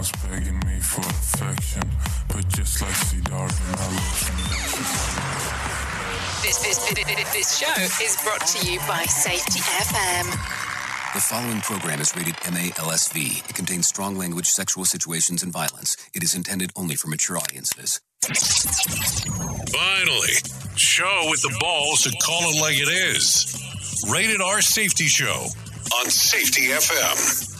mama's begging me for affection. But just like Sea Darvin, I love This, this, this, this show is brought to you by Safety FM. The following program is rated MALSV. It contains strong language, sexual situations, and violence. It is intended only for mature audiences. Finally, show with the balls to call it like it is. Rated R Safety Show on Safety FM.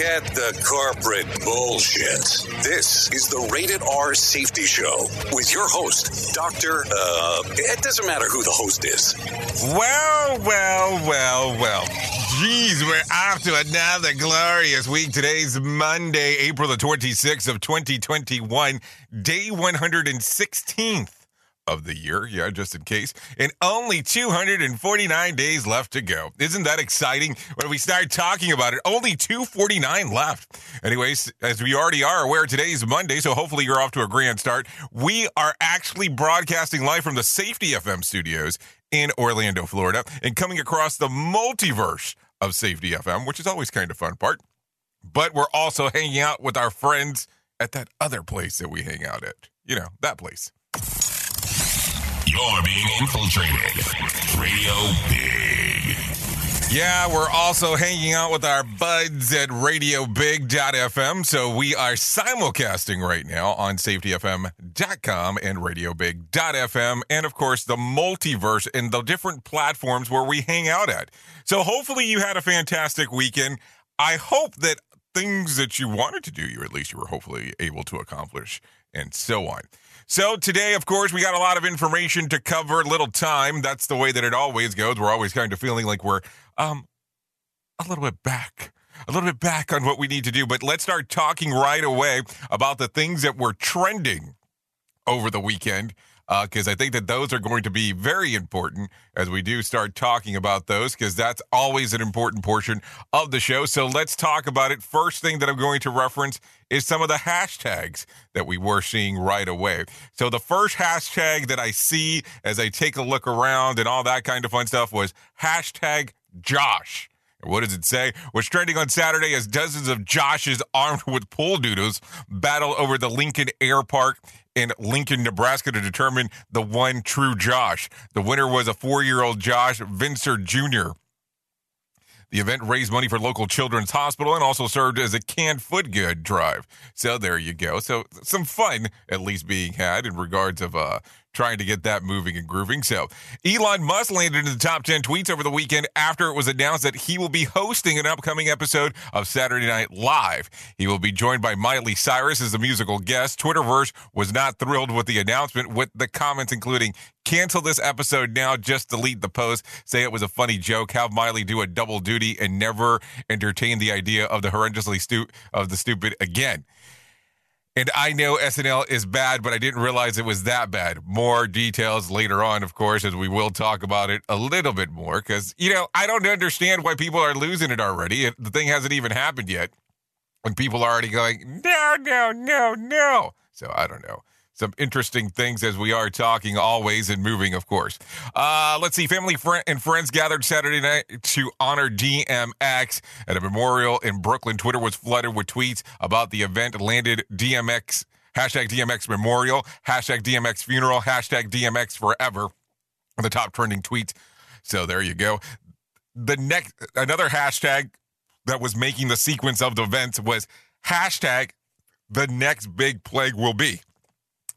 Forget the corporate bullshit. This is the Rated R Safety Show with your host, Dr. Uh, it doesn't matter who the host is. Well, well, well, well. Geez, we're off to another glorious week. Today's Monday, April the 26th of 2021, day 116th of the year. Yeah, just in case. And only 249 days left to go. Isn't that exciting? When we start talking about it, only 249 left. Anyways, as we already are aware, today's Monday, so hopefully you're off to a grand start. We are actually broadcasting live from the Safety FM studios in Orlando, Florida, and coming across the multiverse of Safety FM, which is always kind of fun part. But we're also hanging out with our friends at that other place that we hang out at. You know, that place. You're being infiltrated. Radio Big. Yeah, we're also hanging out with our buds at RadioBig.fm. So we are simulcasting right now on SafetyFM.com and RadioBig.fm, and of course the multiverse and the different platforms where we hang out at. So hopefully you had a fantastic weekend. I hope that things that you wanted to do, you at least you were hopefully able to accomplish, and so on. So today, of course, we got a lot of information to cover, little time. That's the way that it always goes. We're always kind of feeling like we're um a little bit back. A little bit back on what we need to do, but let's start talking right away about the things that were trending over the weekend Uh, because I think that those are going to be very important as we do start talking about those because that's always an important portion of the show. So let's talk about it. First thing that I'm going to reference is some of the hashtags that we were seeing right away. So the first hashtag that I see as I take a look around and all that kind of fun stuff was hashtag Josh. What does it say? Was trending on Saturday as dozens of Joshes armed with pool doodles battle over the Lincoln Air Park in Lincoln, Nebraska to determine the one true Josh. The winner was a four year old Josh Vinson Jr. The event raised money for local children's hospital and also served as a canned food good drive. So there you go. So some fun at least being had in regards of uh trying to get that moving and grooving. So Elon Musk landed in the top 10 tweets over the weekend after it was announced that he will be hosting an upcoming episode of Saturday Night Live. He will be joined by Miley Cyrus as a musical guest. Twitterverse was not thrilled with the announcement with the comments including cancel this episode now, just delete the post, say it was a funny joke, have Miley do a double duty and never entertain the idea of the horrendously stu- of the stupid again. And I know SNL is bad, but I didn't realize it was that bad. More details later on, of course, as we will talk about it a little bit more. Because, you know, I don't understand why people are losing it already. The thing hasn't even happened yet. And people are already going, no, no, no, no. So I don't know some interesting things as we are talking always and moving, of course. Uh, let's see. Family friend and friends gathered Saturday night to honor DMX at a memorial in Brooklyn. Twitter was flooded with tweets about the event. Landed DMX hashtag DMX memorial, hashtag DMX funeral, hashtag DMX forever. The top trending tweets. So there you go. The next another hashtag that was making the sequence of the events was hashtag the next big plague will be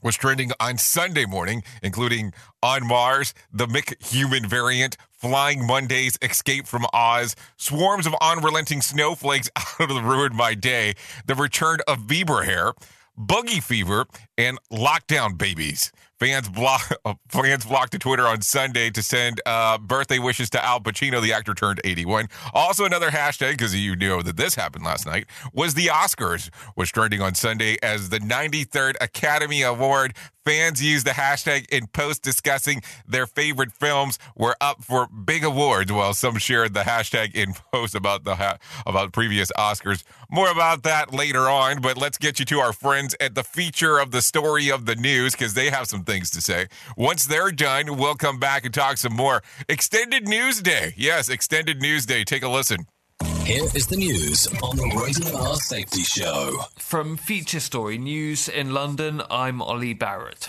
was trending on Sunday morning, including On Mars, the McHuman variant, Flying Mondays, Escape from Oz, swarms of unrelenting snowflakes out of the ruin my day, the return of Bieber hair, buggy Fever, and Lockdown Babies. Fans block fans flocked to Twitter on Sunday to send uh, birthday wishes to Al Pacino. The actor turned 81. Also, another hashtag because you know that this happened last night was the Oscars was trending on Sunday as the 93rd Academy Award Fans used the hashtag in posts discussing their favorite films were up for big awards, while some shared the hashtag in posts about the ha- about previous Oscars. More about that later on, but let's get you to our friends at the feature of the story of the news because they have some things to say. Once they're done, we'll come back and talk some more. Extended News Day. Yes, Extended News Day. Take a listen. Here is the news on the Rated R Safety Show. From Feature Story News in London, I'm Ollie Barrett.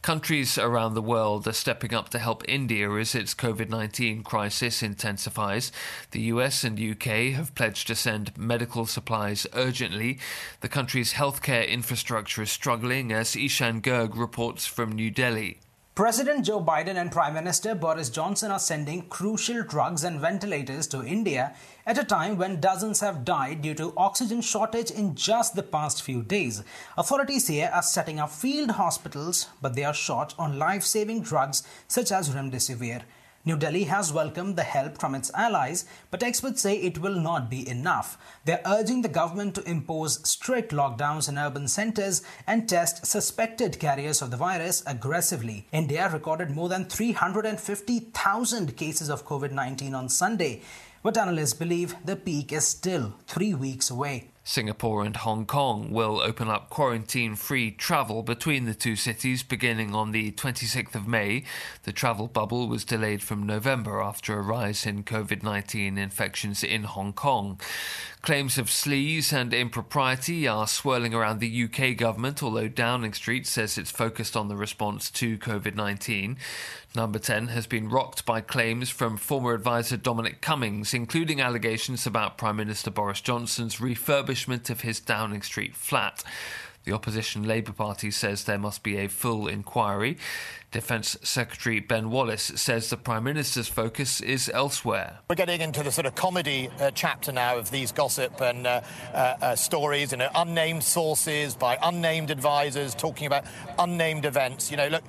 Countries around the world are stepping up to help India as its COVID 19 crisis intensifies. The US and UK have pledged to send medical supplies urgently. The country's healthcare infrastructure is struggling, as Ishan Girg reports from New Delhi. President Joe Biden and Prime Minister Boris Johnson are sending crucial drugs and ventilators to India at a time when dozens have died due to oxygen shortage in just the past few days. Authorities here are setting up field hospitals, but they are short on life-saving drugs such as remdesivir. New Delhi has welcomed the help from its allies, but experts say it will not be enough. They're urging the government to impose strict lockdowns in urban centers and test suspected carriers of the virus aggressively. India recorded more than 350,000 cases of COVID 19 on Sunday, but analysts believe the peak is still three weeks away. Singapore and Hong Kong will open up quarantine free travel between the two cities beginning on the 26th of May. The travel bubble was delayed from November after a rise in COVID 19 infections in Hong Kong. Claims of sleaze and impropriety are swirling around the UK government, although Downing Street says it's focused on the response to COVID 19. Number 10 has been rocked by claims from former advisor Dominic Cummings, including allegations about Prime Minister Boris Johnson's refurbishment of his Downing Street flat. The opposition Labour Party says there must be a full inquiry. Defence Secretary Ben Wallace says the Prime Minister's focus is elsewhere. We're getting into the sort of comedy uh, chapter now of these gossip and uh, uh, uh stories and unnamed sources by unnamed advisors talking about unnamed events. You know, look,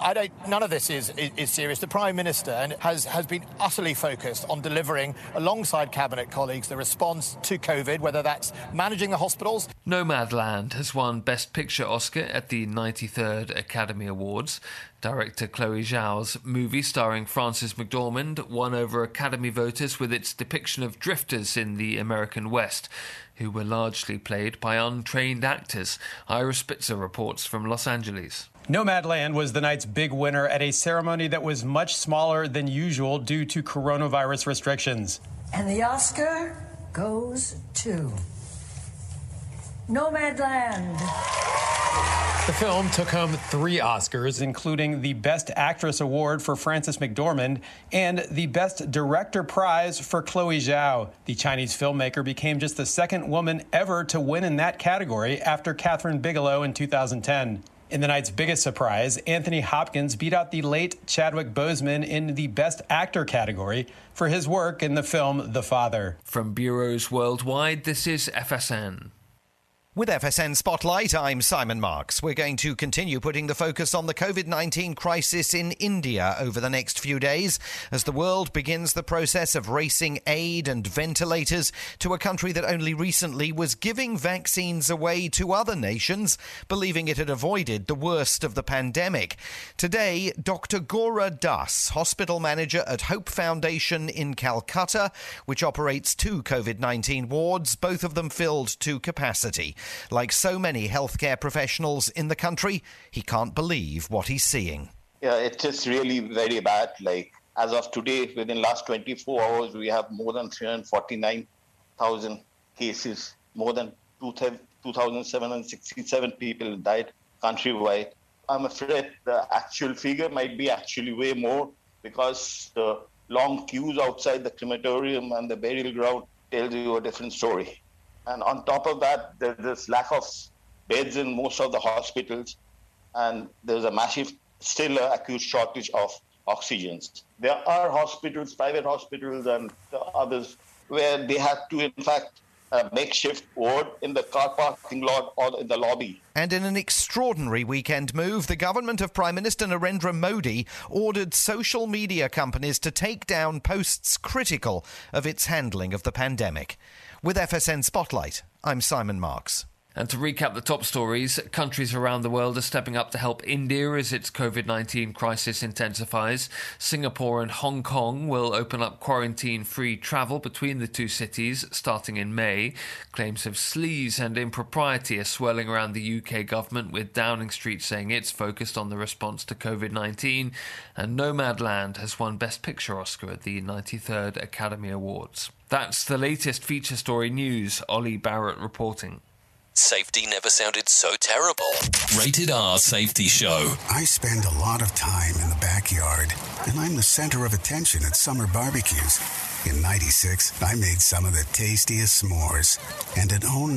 I don't. None of this is, is, is serious. The Prime Minister has has been utterly focused on delivering, alongside cabinet colleagues, the response to COVID, whether that's managing the hospitals. Nomadland has won Best Picture Oscar at the 93rd Academy Awards. Director Chloe Zhao's movie starring Frances McDormand won over Academy voters with its depiction of drifters in the American West, who were largely played by untrained actors. Ira Spitzer reports from Los Angeles. Nomadland was the night's big winner at a ceremony that was much smaller than usual due to coronavirus restrictions. And the Oscar goes to Nomadland. The film took home three Oscars, including the Best Actress Award for Frances McDormand and the Best Director Prize for Chloe Zhao. The Chinese filmmaker became just the second woman ever to win in that category after Kathryn Bigelow in 2010. In the night's biggest surprise, Anthony Hopkins beat out the late Chadwick Boseman in the Best Actor category for his work in the film The Father. From bureaus worldwide, this is FSN. With FSN Spotlight, I'm Simon Marks. We're going to continue putting the focus on the COVID 19 crisis in India over the next few days as the world begins the process of racing aid and ventilators to a country that only recently was giving vaccines away to other nations, believing it had avoided the worst of the pandemic. Today, Dr. Gora Das, hospital manager at Hope Foundation in Calcutta, which operates two COVID 19 wards, both of them filled to capacity. Like so many healthcare professionals in the country, he can't believe what he's seeing. Yeah, it's just really very bad. Like as of today, within last 24 hours, we have more than 349,000 cases, more than 2,767 people died countrywide. I'm afraid the actual figure might be actually way more because the long queues outside the crematorium and the burial ground tells you a different story. And on top of that, there's this lack of beds in most of the hospitals, and there's a massive, still acute shortage of oxygens. There are hospitals, private hospitals, and others where they have to, in fact, a makeshift ward in the car parking lot or in the lobby. And in an extraordinary weekend move, the government of Prime Minister Narendra Modi ordered social media companies to take down posts critical of its handling of the pandemic. With FSN Spotlight, I'm Simon Marks. And to recap the top stories, countries around the world are stepping up to help India as its COVID 19 crisis intensifies. Singapore and Hong Kong will open up quarantine free travel between the two cities starting in May. Claims of sleaze and impropriety are swirling around the UK government, with Downing Street saying it's focused on the response to COVID 19. And Nomadland has won Best Picture Oscar at the 93rd Academy Awards. That's the latest feature story news. Ollie Barrett reporting. Safety never sounded so terrible. Rated R Safety Show. I spend a lot of time in the backyard, and I'm the center of attention at summer barbecues. In 96, I made some of the tastiest s'mores. And in 09,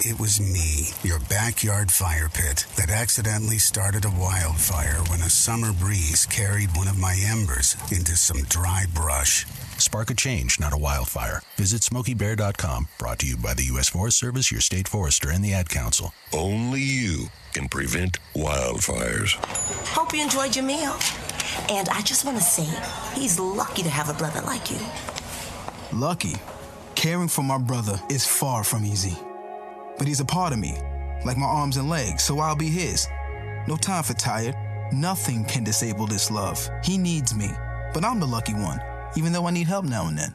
it was me, your backyard fire pit, that accidentally started a wildfire when a summer breeze carried one of my embers into some dry brush. Spark a change, not a wildfire. Visit SmokeyBear.com. Brought to you by the U.S. Forest Service, your state forester, and the Ad Council. Only you can prevent wildfires. Hope you enjoyed your meal. And I just want to say, he's lucky to have a brother like you. Lucky? Caring for my brother is far from easy. But he's a part of me, like my arms and legs, so I'll be his. No time for tired. Nothing can disable this love. He needs me, but I'm the lucky one, even though I need help now and then.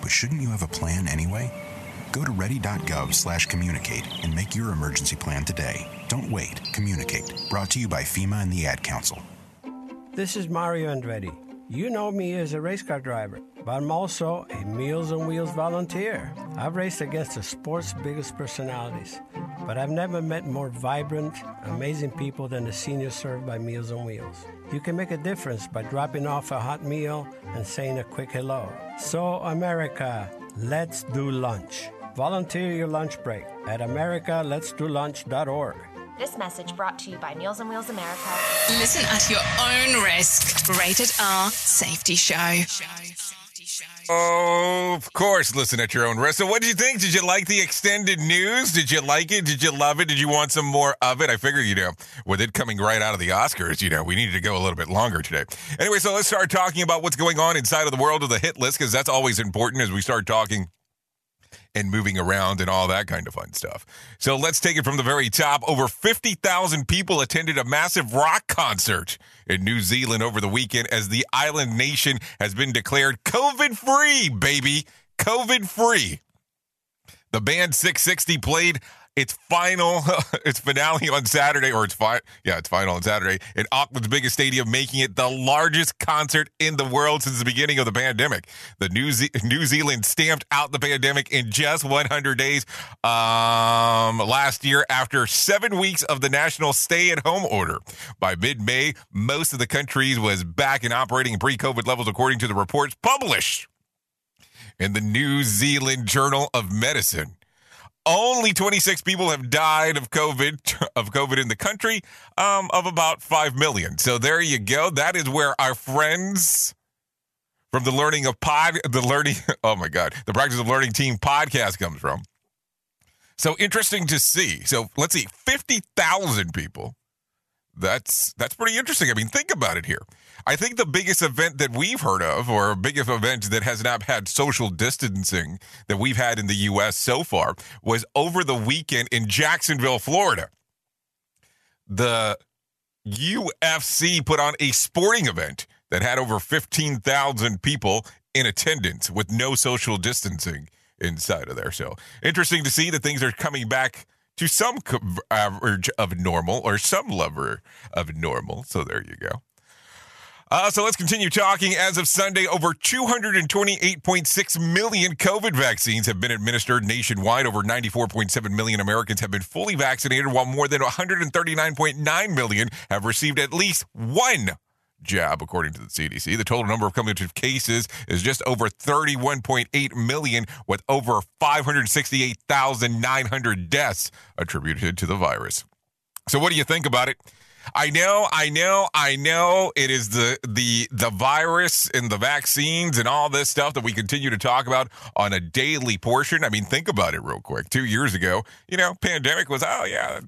but shouldn't you have a plan anyway? Go to ready.gov/communicate and make your emergency plan today. Don't wait, communicate. Brought to you by FEMA and the Ad Council. This is Mario Andretti. You know me as a race car driver, but I'm also a Meals on Wheels volunteer. I've raced against the sport's biggest personalities, but I've never met more vibrant, amazing people than the seniors served by Meals on Wheels. You can make a difference by dropping off a hot meal and saying a quick hello. So, America, let's do lunch. Volunteer your lunch break at americaletsdolunch.org. This message brought to you by Meals on Wheels America. Listen at your own risk. Rated R Safety Show. Oh, of course, listen at your own risk. So, what did you think? Did you like the extended news? Did you like it? Did you love it? Did you want some more of it? I figure, you know, with it coming right out of the Oscars, you know, we needed to go a little bit longer today. Anyway, so let's start talking about what's going on inside of the world of the hit list because that's always important as we start talking and moving around and all that kind of fun stuff. So let's take it from the very top. Over 50,000 people attended a massive rock concert in New Zealand over the weekend as the island nation has been declared COVID free, baby. COVID free. The band Six60 played its final, its finale on Saturday, or its fi- yeah, its final on Saturday in Auckland's biggest stadium, making it the largest concert in the world since the beginning of the pandemic. The New, Ze- New Zealand stamped out the pandemic in just 100 days um, last year after seven weeks of the national stay-at-home order. By mid-May, most of the country was back in operating pre-COVID levels, according to the reports published in the New Zealand Journal of Medicine only 26 people have died of COVID of COVID in the country um, of about 5 million. So there you go. That is where our friends from the learning of pod the learning oh my god the practice of learning team podcast comes from. So interesting to see. So let's see 50,000 people. That's that's pretty interesting. I mean, think about it here. I think the biggest event that we've heard of, or biggest event that has not had social distancing that we've had in the U.S. so far, was over the weekend in Jacksonville, Florida. The UFC put on a sporting event that had over 15,000 people in attendance with no social distancing inside of there. So interesting to see that things are coming back to some average uh, of normal or some level of normal. So there you go. Uh, so let's continue talking. As of Sunday, over 228.6 million COVID vaccines have been administered nationwide. Over 94.7 million Americans have been fully vaccinated, while more than 139.9 million have received at least one jab, according to the CDC. The total number of cumulative cases is just over 31.8 million, with over 568,900 deaths attributed to the virus. So what do you think about it? I know, I know, I know it is the the the virus and the vaccines and all this stuff that we continue to talk about on a daily portion. I mean, think about it real quick. 2 years ago, you know, pandemic was oh yeah,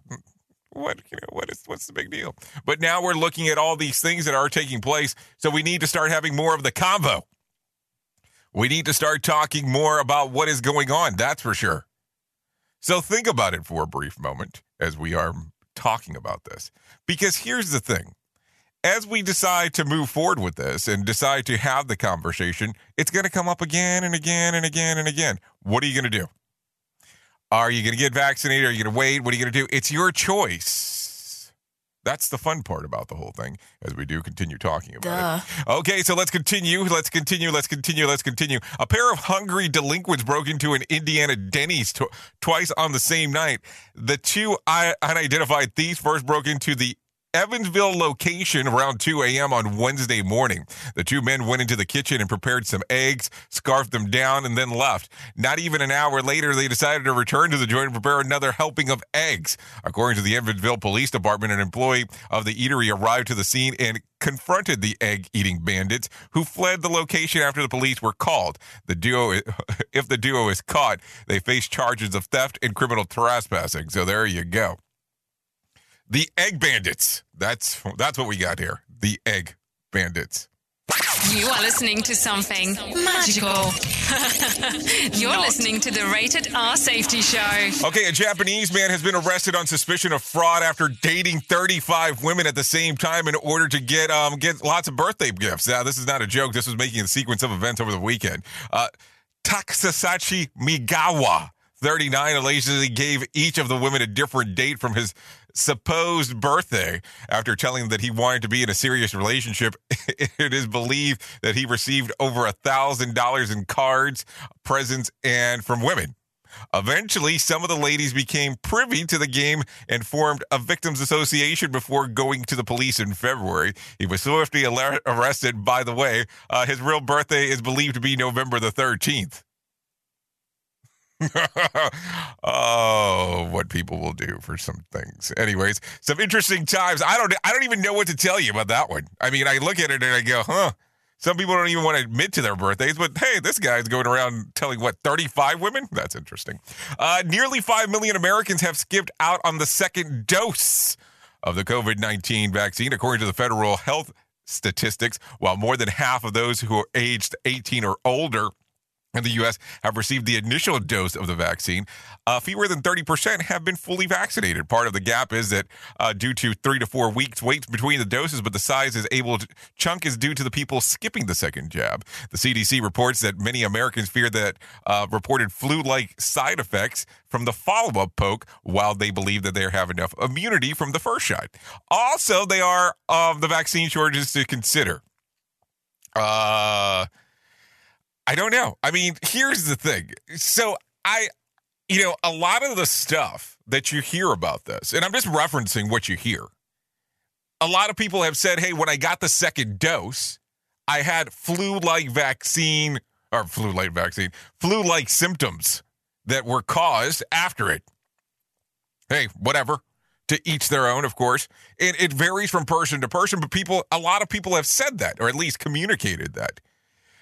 what you know, what is what's the big deal? But now we're looking at all these things that are taking place, so we need to start having more of the convo. We need to start talking more about what is going on, that's for sure. So think about it for a brief moment as we are talking about this. Because here's the thing as we decide to move forward with this and decide to have the conversation, it's going to come up again and again and again and again. What are you going to do? Are you going to get vaccinated? Are you going to wait? What are you going to do? It's your choice. That's the fun part about the whole thing as we do continue talking about it. Okay, so let's continue. Let's continue. Let's continue. Let's continue. A pair of hungry delinquents broke into an Indiana Denny's tw- twice on the same night. The two I- unidentified thieves first broke into the Evansville location around 2 a.m. on Wednesday morning. The two men went into the kitchen and prepared some eggs, scarfed them down, and then left. Not even an hour later, they decided to return to the joint and prepare another helping of eggs. According to the Evansville Police Department, an employee of the eatery arrived to the scene and confronted the egg eating bandits who fled the location after the police were called. The duo, if the duo is caught, they face charges of theft and criminal trespassing. So there you go. The Egg Bandits. That's that's what we got here. The Egg Bandits. You are listening to something magical. You're listening to the Rated R Safety Show. Okay, a Japanese man has been arrested on suspicion of fraud after dating 35 women at the same time in order to get um get lots of birthday gifts. Now, this is not a joke. This was making a sequence of events over the weekend. Uh, Takasachi Migawa 39 allegedly gave each of the women a different date from his supposed birthday after telling them that he wanted to be in a serious relationship. it is believed that he received over a thousand dollars in cards, presents, and from women. Eventually, some of the ladies became privy to the game and formed a victims association before going to the police in February. He was swiftly arrested. By the way, uh, his real birthday is believed to be November the 13th. oh, what people will do for some things. Anyways, some interesting times. I don't I don't even know what to tell you about that one. I mean, I look at it and I go, "Huh." Some people don't even want to admit to their birthdays, but hey, this guy's going around telling what 35 women? That's interesting. Uh, nearly 5 million Americans have skipped out on the second dose of the COVID 19 vaccine, according to the federal health statistics, while more than half of those who are aged 18 or older in the U.S. have received the initial dose of the vaccine. Uh, fewer than 30% have been fully vaccinated. Part of the gap is that uh, due to three to four weeks wait between the doses, but the size is able to, chunk is due to the people skipping the second jab. The CDC reports that many Americans fear that uh, reported flu-like side effects from the follow-up poke, while they believe that they have enough immunity from the first shot. Also, they are of the vaccine shortages to consider. Uh I don't know. I mean, here's the thing. So I, you know, a lot of the stuff that you hear about this, and I'm just referencing what you hear. A lot of people have said, hey, when I got the second dose, I had flu like vaccine or flu like vaccine, flu like symptoms that were caused after it. Hey, whatever. To each their own, of course. It, it varies from person to person, but people, a lot of people have said that or at least communicated that.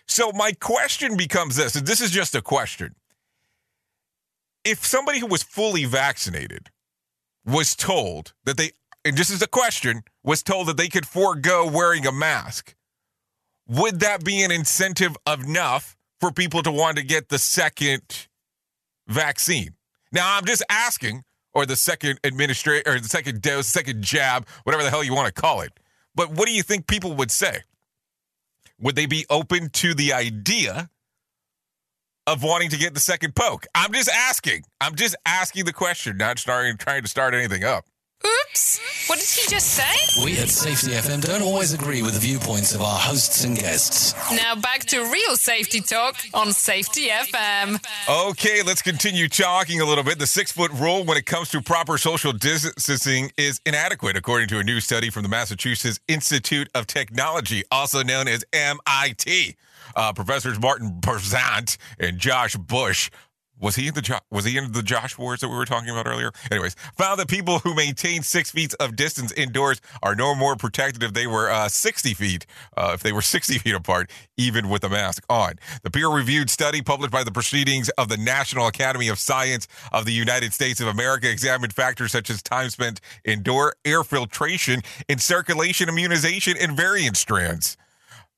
So my question becomes this, and this is just a question. If somebody who was fully vaccinated was told that they, and this is a question, was told that they could forego wearing a mask, would that be an incentive enough for people to want to get the second vaccine? Now, I'm just asking, or the second administration, or the second dose, second jab, whatever the hell you want to call it. But what do you think people would say? Would they be open to the idea of wanting to get the second poke? I'm just asking. I'm just asking the question, not starting trying to start anything up. Oops. What did he just say? We at Safety FM don't always agree with the viewpoints of our hosts and guests. Now back to real safety talk on Safety FM. Okay, let's continue talking a little bit. The six foot rule when it comes to proper social distancing is inadequate, according to a new study from the Massachusetts Institute of Technology, also known as MIT. Uh, professors Martin Bazant and Josh Bush Was he in the jo- was he in the Josh wars that we were talking about earlier? Anyways, found that people who maintain six feet of distance indoors are no more protected if they were uh, 60 feet, uh, if they were 60 feet apart, even with a mask on. The peer-reviewed study published by the Proceedings of the National Academy of Science of the United States of America examined factors such as time spent indoor, air filtration, and circulation immunization, and variant strands.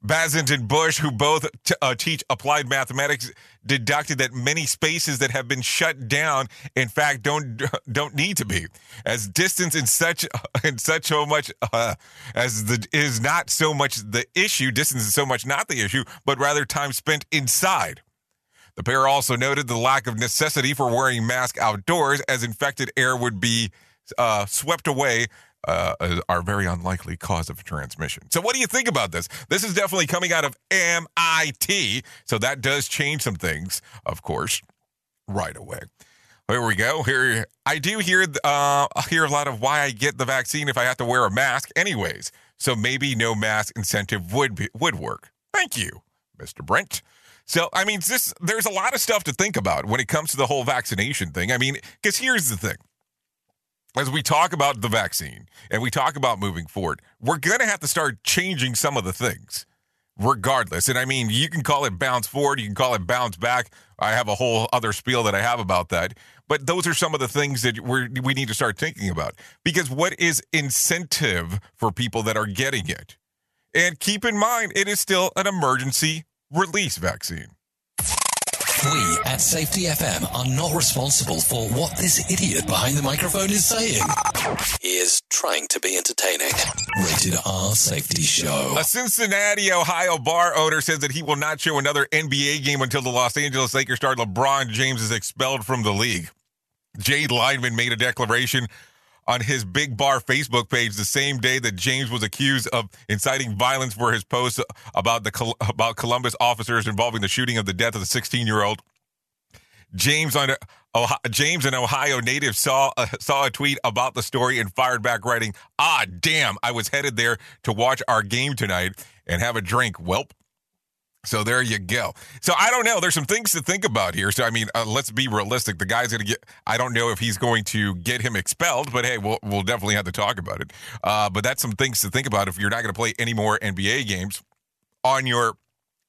Bazant and Bush, who both t- uh, teach applied mathematics, deducted that many spaces that have been shut down, in fact, don't don't need to be, as distance in such in such so much uh, as the is not so much the issue. Distance is so much not the issue, but rather time spent inside. The pair also noted the lack of necessity for wearing mask outdoors, as infected air would be uh, swept away uh, are very unlikely cause of transmission. So, what do you think about this? This is definitely coming out of MIT, so that does change some things, of course, right away. Here we go. Here, I do hear uh, hear a lot of why I get the vaccine if I have to wear a mask, anyways. So maybe no mask incentive would be, would work. Thank you, Mr. Brent. So, I mean, this there's a lot of stuff to think about when it comes to the whole vaccination thing. I mean, because here's the thing as we talk about the vaccine and we talk about moving forward, we're going to have to start changing some of the things regardless. And I mean, you can call it bounce forward, you can call it bounce back. I have a whole other spiel that I have about that. But those are some of the things that we we need to start thinking about. Because what is incentive for people that are getting it? And keep in mind, it is still an emergency release vaccine. We at Safety FM are not responsible for what this idiot behind the microphone is saying. He is trying to be entertaining. Rated R Safety Show. A Cincinnati, Ohio bar owner says that he will not show another NBA game until the Los Angeles Lakers star LeBron James is expelled from the league. Jade Lyman made a declaration on his Big Bar Facebook page the same day that James was accused of inciting violence for his post about the about Columbus officers involving the shooting of the death of the 16 year old. James on Ohio, James, an Ohio native, saw saw a tweet about the story and fired back, writing, "Ah, damn! I was headed there to watch our game tonight and have a drink. Welp, so there you go. So I don't know. There's some things to think about here. So I mean, uh, let's be realistic. The guy's going to get. I don't know if he's going to get him expelled, but hey, we'll we'll definitely have to talk about it. Uh, but that's some things to think about if you're not going to play any more NBA games on your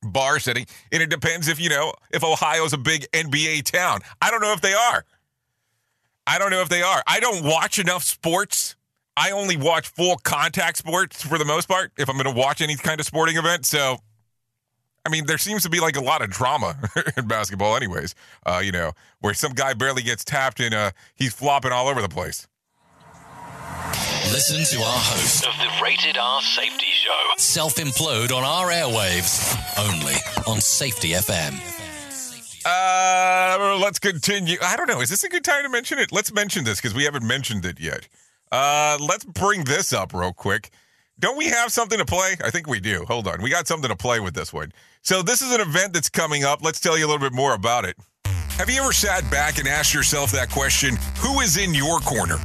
bar setting. And it depends if you know if Ohio's a big NBA town. I don't know if they are. I don't know if they are. I don't watch enough sports. I only watch full contact sports for the most part if I'm going to watch any kind of sporting event. So I mean, there seems to be like a lot of drama in basketball, anyways. Uh, you know, where some guy barely gets tapped and uh, he's flopping all over the place. Listen to our host of the Rated R Safety Show self implode on our airwaves only on Safety FM. Uh, let's continue. I don't know. Is this a good time to mention it? Let's mention this because we haven't mentioned it yet. Uh, let's bring this up real quick. Don't we have something to play? I think we do. Hold on. We got something to play with this one. So, this is an event that's coming up. Let's tell you a little bit more about it. Have you ever sat back and asked yourself that question who is in your corner?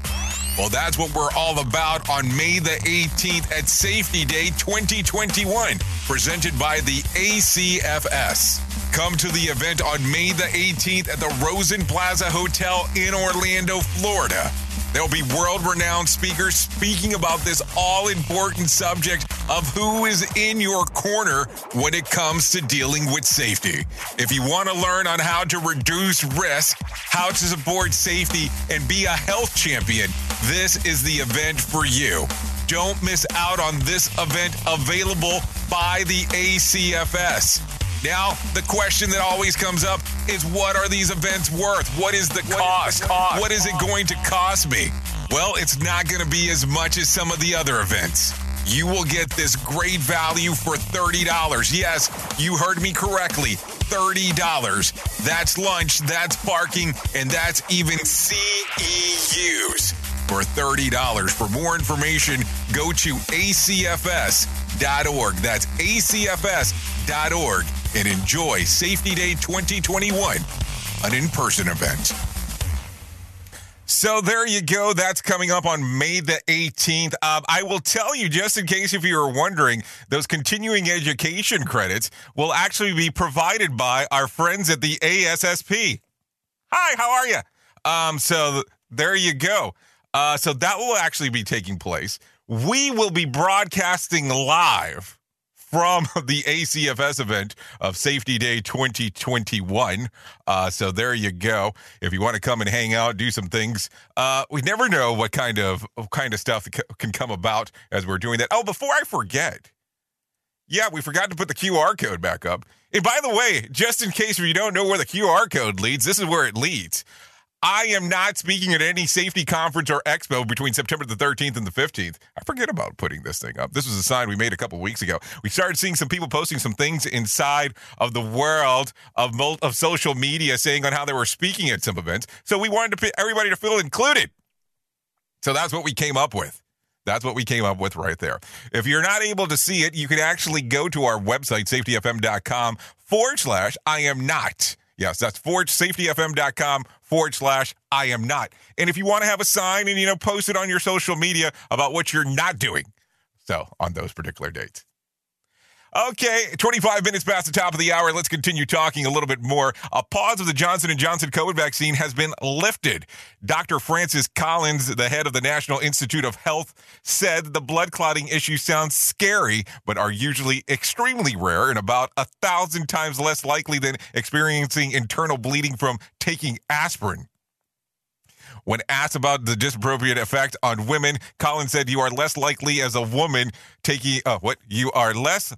Well, that's what we're all about on May the 18th at Safety Day 2021, presented by the ACFS. Come to the event on May the 18th at the Rosen Plaza Hotel in Orlando, Florida. There'll be world renowned speakers speaking about this all important subject of who is in your corner when it comes to dealing with safety. If you want to learn on how to reduce risk, how to support safety, and be a health champion, this is the event for you. Don't miss out on this event available by the ACFS. Now, the question that always comes up is what are these events worth? What is the what cost? Is the cost? What is it going to cost me? Well, it's not going to be as much as some of the other events. You will get this great value for $30. Yes, you heard me correctly. $30. That's lunch, that's parking, and that's even CEUs for $30. For more information, go to acfs.org. That's acfs.org and enjoy Safety Day 2021, an in person event. So there you go. That's coming up on May the 18th. Um, I will tell you, just in case if you were wondering, those continuing education credits will actually be provided by our friends at the ASSP. Hi, how are you? Um, so th- there you go. Uh, so that will actually be taking place. We will be broadcasting live from the ACFS event of Safety Day 2021. Uh, so there you go. If you want to come and hang out, do some things, uh, we never know what kind of what kind of stuff can come about as we're doing that. Oh, before I forget, yeah, we forgot to put the QR code back up. And by the way, just in case you don't know where the QR code leads, this is where it leads. I am not speaking at any safety conference or expo between September the 13th and the 15th. I forget about putting this thing up. This was a sign we made a couple weeks ago. We started seeing some people posting some things inside of the world of of social media saying on how they were speaking at some events. So we wanted to put everybody to feel included. So that's what we came up with. That's what we came up with right there. If you're not able to see it, you can actually go to our website, safetyfm.com forward slash I am not. Yes, that's forward safetyfm.com forward slash I am not. And if you want to have a sign and, you know, post it on your social media about what you're not doing. So on those particular dates. Okay, 25 minutes past the top of the hour. Let's continue talking a little bit more. A pause of the Johnson & Johnson COVID vaccine has been lifted. Dr. Francis Collins, the head of the National Institute of Health, said the blood clotting issue sounds scary, but are usually extremely rare and about a thousand times less likely than experiencing internal bleeding from taking aspirin. When asked about the disappropriate effect on women, Collins said, "You are less likely as a woman taking uh, what you are less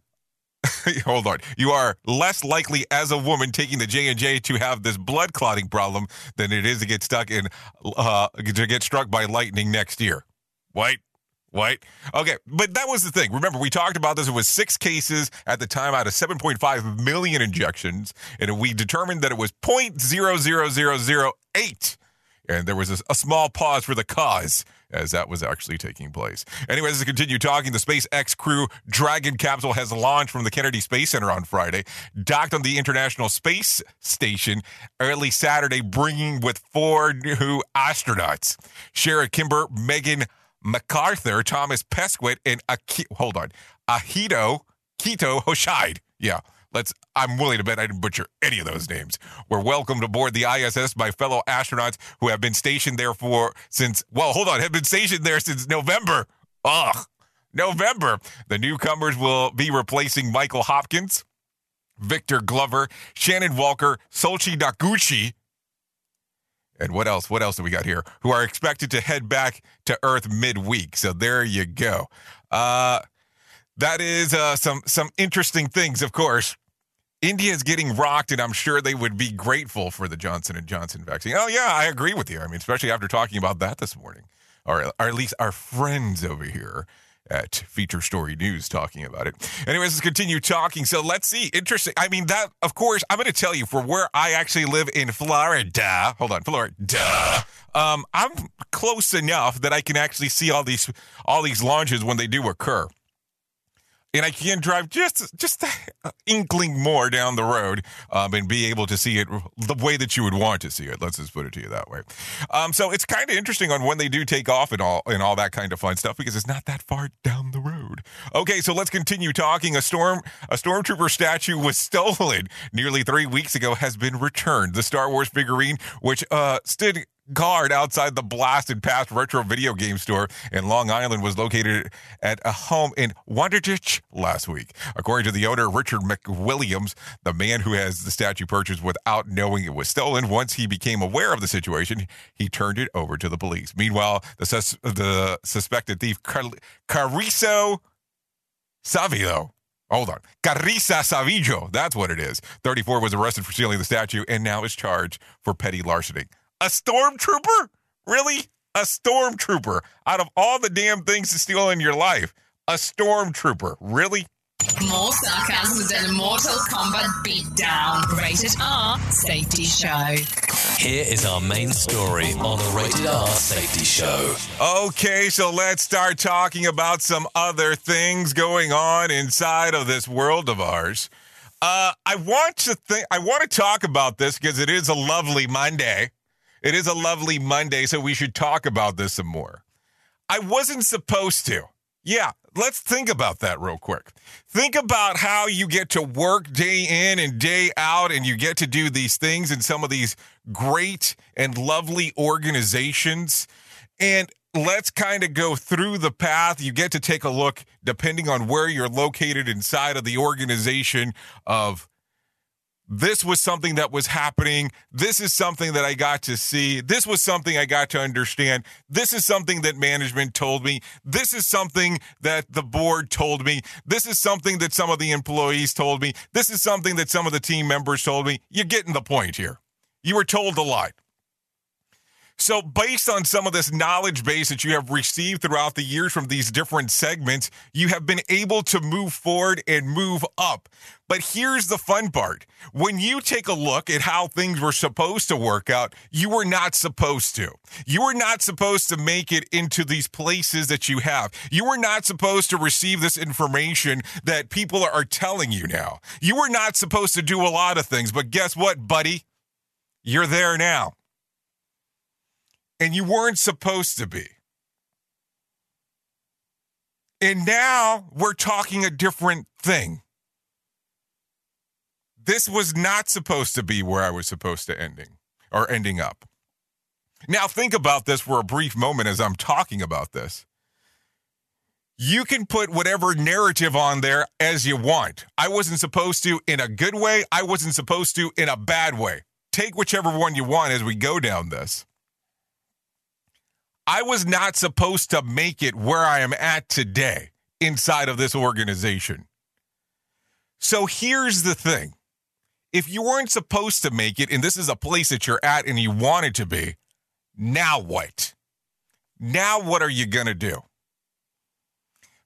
hold on. You are less likely as a woman taking the J and J to have this blood clotting problem than it is to get stuck in uh, to get struck by lightning next year. White. White. Okay, but that was the thing. Remember, we talked about this. It was six cases at the time out of 7.5 million injections, and we determined that it was 0.00008. And there was a, a small pause for the cause as that was actually taking place. Anyways, as we continue talking, the SpaceX Crew Dragon capsule has launched from the Kennedy Space Center on Friday, docked on the International Space Station early Saturday, bringing with four new astronauts. Shara Kimber, Megan McArthur, Thomas Pesquet, and Aki- hold on, Ahito Kito Hoshide. Yeah. Let's I'm willing to bet I didn't butcher any of those names. We're welcomed aboard the ISS by fellow astronauts who have been stationed there for since well, hold on, have been stationed there since November. Ugh. November. The newcomers will be replacing Michael Hopkins, Victor Glover, Shannon Walker, Soichi Noguchi, and what else? What else do we got here? Who are expected to head back to Earth midweek. So there you go. Uh, that is uh, some some interesting things, of course. India is getting rocked, and I'm sure they would be grateful for the Johnson and Johnson vaccine. Oh yeah, I agree with you. I mean, especially after talking about that this morning, or, or at least our friends over here at Feature Story News talking about it. Anyways, let's continue talking. So let's see. Interesting. I mean, that of course, I'm going to tell you for where I actually live in Florida. Hold on, Florida. Um, I'm close enough that I can actually see all these all these launches when they do occur and I can drive just just an inkling more down the road um, and be able to see it the way that you would want to see it. Let's just put it to you that way. Um, so it's kind of interesting on when they do take off and all and all that kind of fun stuff because it's not that far down the road. Okay, so let's continue talking. A storm a stormtrooper statue was stolen nearly three weeks ago has been returned. The Star Wars figurine, which uh, stood guard outside the blasted past retro video game store in Long Island was located at a home in Wandertich last week. According to the owner, Richard McWilliams, the man who has the statue purchased without knowing it was stolen, once he became aware of the situation, he turned it over to the police. Meanwhile, the, sus- the suspected thief, Car- Cariso Savio, Hold on. Carissa Savillo, that's what it is. 34 was arrested for stealing the statue and now is charged for petty larceny. A stormtrooper? Really? A stormtrooper. Out of all the damn things to steal in your life, a stormtrooper. Really? More sarcasm than a Mortal Kombat beatdown. Rated R Safety Show. Here is our main story on the Rated R Safety Show. Okay, so let's start talking about some other things going on inside of this world of ours. Uh, I want to think. I want to talk about this because it is a lovely Monday. It is a lovely Monday, so we should talk about this some more. I wasn't supposed to. Yeah, let's think about that real quick. Think about how you get to work day in and day out, and you get to do these things in some of these great and lovely organizations. And let's kind of go through the path. You get to take a look, depending on where you're located inside of the organization, of this was something that was happening. This is something that I got to see. This was something I got to understand. This is something that management told me. This is something that the board told me. This is something that some of the employees told me. This is something that some of the team members told me. You're getting the point here. You were told a lot. So, based on some of this knowledge base that you have received throughout the years from these different segments, you have been able to move forward and move up. But here's the fun part when you take a look at how things were supposed to work out, you were not supposed to. You were not supposed to make it into these places that you have. You were not supposed to receive this information that people are telling you now. You were not supposed to do a lot of things, but guess what, buddy? You're there now and you weren't supposed to be. And now we're talking a different thing. This was not supposed to be where I was supposed to ending or ending up. Now think about this for a brief moment as I'm talking about this. You can put whatever narrative on there as you want. I wasn't supposed to in a good way, I wasn't supposed to in a bad way. Take whichever one you want as we go down this. I was not supposed to make it where I am at today inside of this organization. So here's the thing if you weren't supposed to make it, and this is a place that you're at and you wanted to be, now what? Now what are you going to do?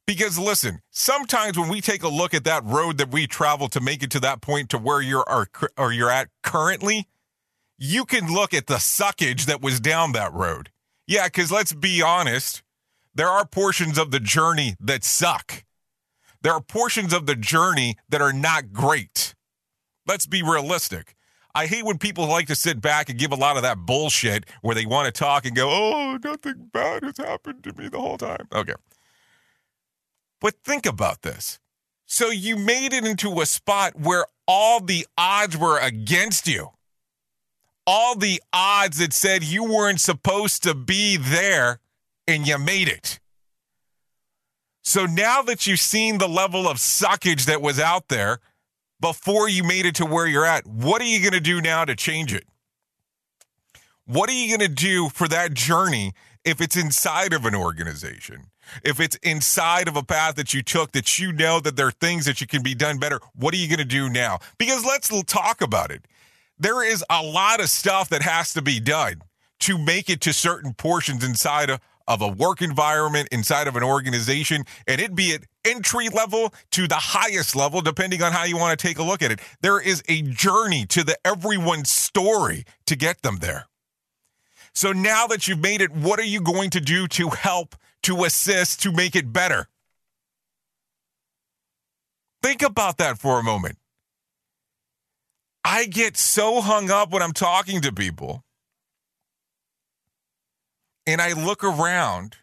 Because listen, sometimes when we take a look at that road that we travel to make it to that point to where you're or, or you're at currently, you can look at the suckage that was down that road. Yeah, because let's be honest, there are portions of the journey that suck. There are portions of the journey that are not great. Let's be realistic. I hate when people like to sit back and give a lot of that bullshit where they want to talk and go, oh, nothing bad has happened to me the whole time. Okay. But think about this. So you made it into a spot where all the odds were against you all the odds that said you weren't supposed to be there and you made it. So now that you've seen the level of suckage that was out there before you made it to where you're at, what are you going to do now to change it? What are you going to do for that journey if it's inside of an organization? If it's inside of a path that you took that you know that there are things that you can be done better, what are you going to do now? Because let's talk about it there is a lot of stuff that has to be done to make it to certain portions inside of, of a work environment, inside of an organization, and it be at entry level to the highest level, depending on how you want to take a look at it. There is a journey to the everyone's story to get them there. So now that you've made it, what are you going to do to help, to assist, to make it better? Think about that for a moment. I get so hung up when I'm talking to people. And I look around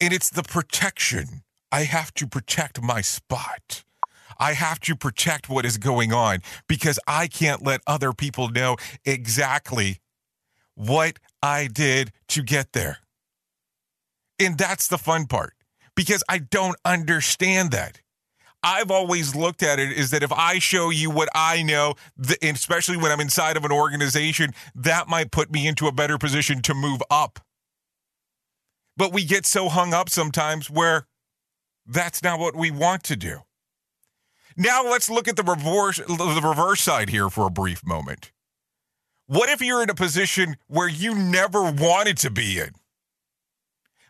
and it's the protection. I have to protect my spot. I have to protect what is going on because I can't let other people know exactly what I did to get there. And that's the fun part because I don't understand that. I've always looked at it is that if I show you what I know, especially when I'm inside of an organization, that might put me into a better position to move up. But we get so hung up sometimes where that's not what we want to do. Now let's look at the reverse the reverse side here for a brief moment. What if you're in a position where you never wanted to be in?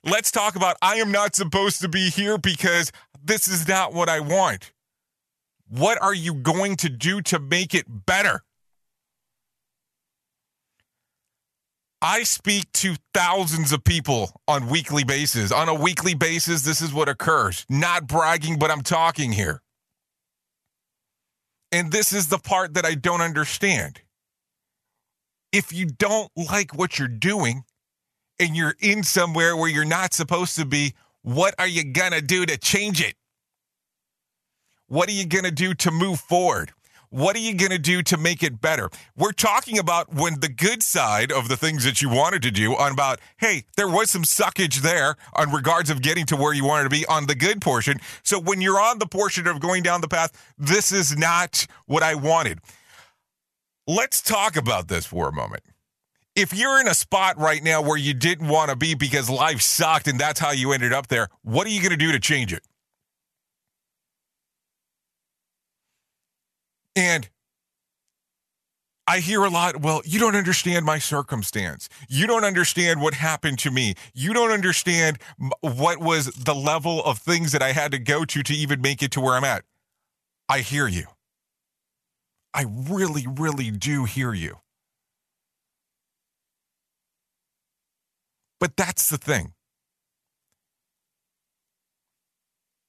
Let's talk about I am not supposed to be here because this is not what I want. What are you going to do to make it better? I speak to thousands of people on weekly basis. On a weekly basis, this is what occurs. Not bragging, but I'm talking here. And this is the part that I don't understand. If you don't like what you're doing and you're in somewhere where you're not supposed to be, What are you going to do to change it? What are you going to do to move forward? What are you going to do to make it better? We're talking about when the good side of the things that you wanted to do on about, hey, there was some suckage there on regards of getting to where you wanted to be on the good portion. So when you're on the portion of going down the path, this is not what I wanted. Let's talk about this for a moment. If you're in a spot right now where you didn't want to be because life sucked and that's how you ended up there, what are you going to do to change it? And I hear a lot, well, you don't understand my circumstance. You don't understand what happened to me. You don't understand what was the level of things that I had to go to to even make it to where I'm at. I hear you. I really, really do hear you. But that's the thing.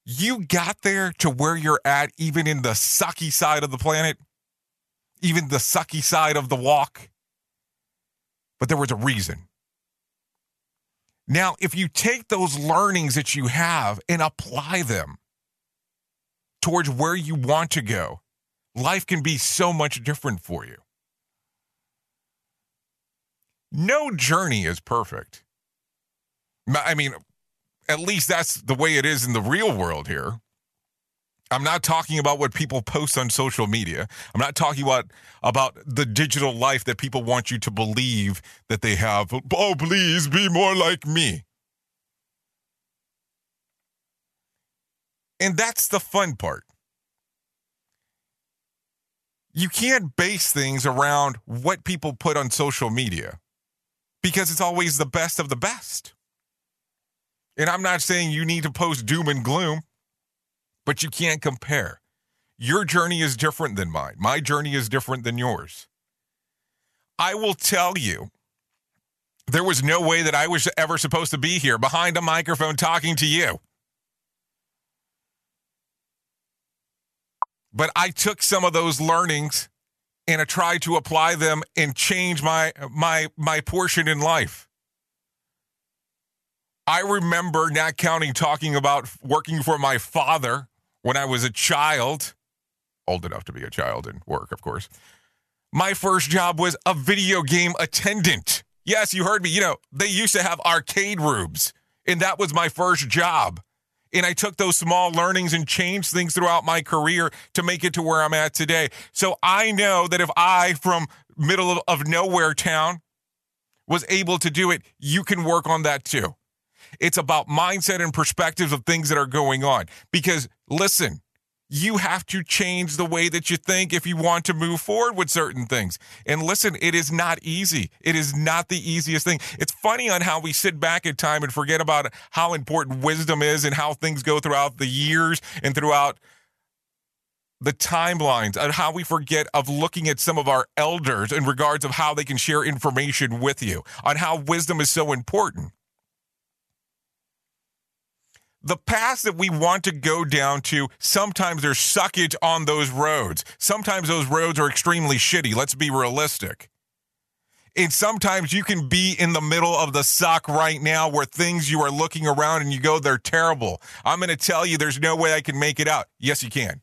You got there to where you're at, even in the sucky side of the planet, even the sucky side of the walk. But there was a reason. Now, if you take those learnings that you have and apply them towards where you want to go, life can be so much different for you. No journey is perfect. I mean, at least that's the way it is in the real world here. I'm not talking about what people post on social media. I'm not talking about about the digital life that people want you to believe that they have. Oh, please be more like me. And that's the fun part. You can't base things around what people put on social media because it's always the best of the best. And I'm not saying you need to post doom and gloom, but you can't compare. Your journey is different than mine. My journey is different than yours. I will tell you, there was no way that I was ever supposed to be here behind a microphone talking to you. But I took some of those learnings and I tried to apply them and change my my my portion in life. I remember not counting talking about working for my father when I was a child, old enough to be a child and work, of course. My first job was a video game attendant. Yes, you heard me. You know, they used to have arcade rooms, and that was my first job. And I took those small learnings and changed things throughout my career to make it to where I'm at today. So I know that if I, from middle of, of nowhere town, was able to do it, you can work on that too. It's about mindset and perspectives of things that are going on. Because listen, you have to change the way that you think if you want to move forward with certain things. And listen, it is not easy. It is not the easiest thing. It's funny on how we sit back at time and forget about how important wisdom is and how things go throughout the years and throughout the timelines and how we forget of looking at some of our elders in regards of how they can share information with you on how wisdom is so important the paths that we want to go down to, sometimes there's suckage on those roads. Sometimes those roads are extremely shitty. Let's be realistic. And sometimes you can be in the middle of the suck right now where things you are looking around and you go, they're terrible. I'm going to tell you, there's no way I can make it out. Yes, you can.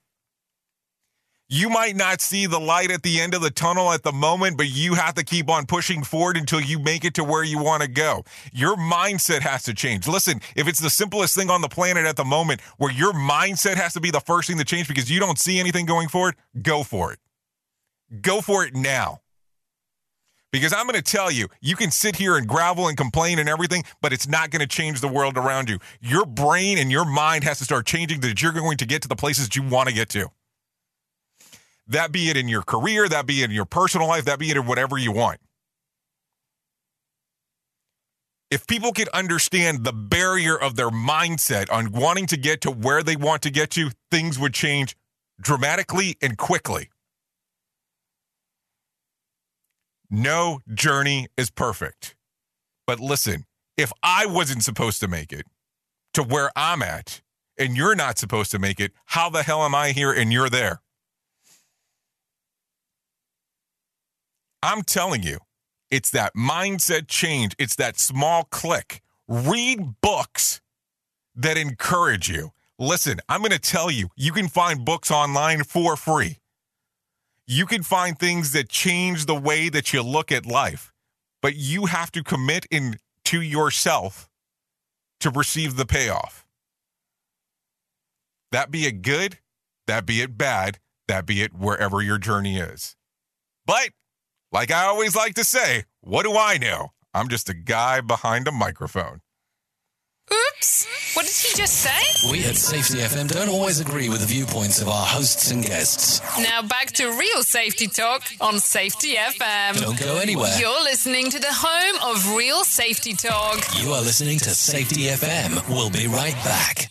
You might not see the light at the end of the tunnel at the moment, but you have to keep on pushing forward until you make it to where you want to go. Your mindset has to change. Listen, if it's the simplest thing on the planet at the moment where your mindset has to be the first thing to change because you don't see anything going forward, go for it. Go for it now. Because I'm going to tell you, you can sit here and gravel and complain and everything, but it's not going to change the world around you. Your brain and your mind has to start changing that you're going to get to the places you want to get to. That be it in your career, that be it in your personal life, that be it in whatever you want. If people could understand the barrier of their mindset on wanting to get to where they want to get to, things would change dramatically and quickly. No journey is perfect. But listen, if I wasn't supposed to make it to where I'm at and you're not supposed to make it, how the hell am I here and you're there? I'm telling you, it's that mindset change. It's that small click. Read books that encourage you. Listen, I'm going to tell you, you can find books online for free. You can find things that change the way that you look at life, but you have to commit in to yourself to receive the payoff. That be it good, that be it bad, that be it wherever your journey is. But, like I always like to say, what do I know? I'm just a guy behind a microphone. Oops. What did he just say? We at Safety FM don't always agree with the viewpoints of our hosts and guests. Now back to real safety talk on Safety FM. Don't go anywhere. You're listening to the home of real safety talk. You are listening to Safety FM. We'll be right back.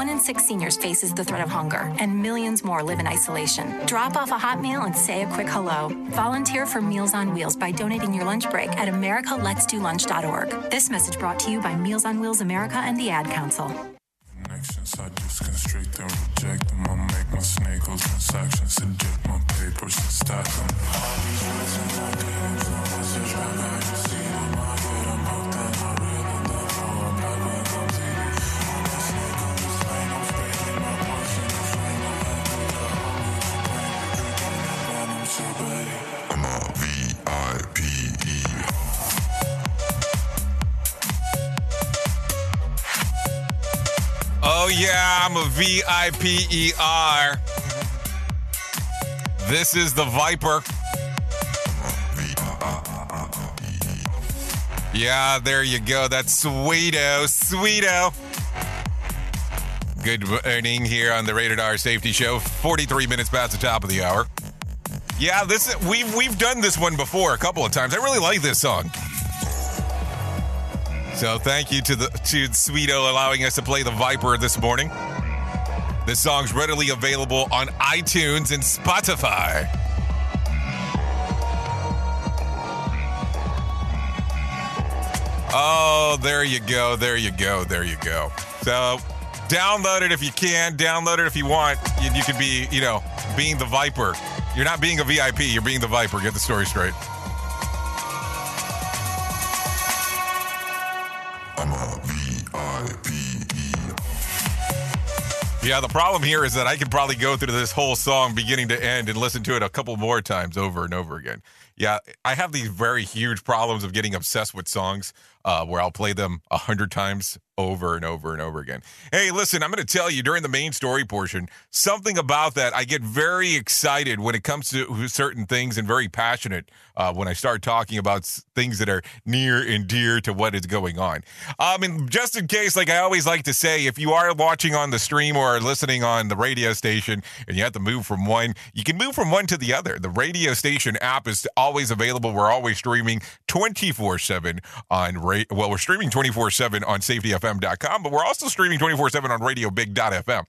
One in six seniors faces the threat of hunger, and millions more live in isolation. Drop off a hot meal and say a quick hello. Volunteer for Meals on Wheels by donating your lunch break at americaletsdolunch.org. This message brought to you by Meals on Wheels America and the Ad Council. Connections, I just constrict and reject them. I make my snake transactions, my papers and stack them. All these words my games, yeah, I'm a V I P E R. This is the Viper. Yeah, there you go. That's Sweeto. Sweeto. Good morning here on the Rated R Safety Show. 43 minutes past the top of the hour. Yeah, this we've we've done this one before a couple of times. I really like this song. So thank you to the to Sweeto allowing us to play the Viper this morning. This song's readily available on iTunes and Spotify. Oh, there you go, there you go, there you go. So download it if you can, download it if you want. You, you could be, you know, being the Viper. You're not being a VIP, you're being the Viper. Get the story straight. Yeah, the problem here is that I could probably go through this whole song beginning to end and listen to it a couple more times over and over again. Yeah, I have these very huge problems of getting obsessed with songs uh, where I'll play them a hundred times over and over and over again. Hey, listen, I'm going to tell you during the main story portion something about that. I get very excited when it comes to certain things and very passionate uh, when I start talking about things that are near and dear to what is going on. Um, and just in case, like I always like to say, if you are watching on the stream or listening on the radio station and you have to move from one, you can move from one to the other. The radio station app is always available. We're always streaming 24 7 on, well, we're streaming 24 7 on safetyfm.com, but we're also streaming 24 7 on radiobig.fm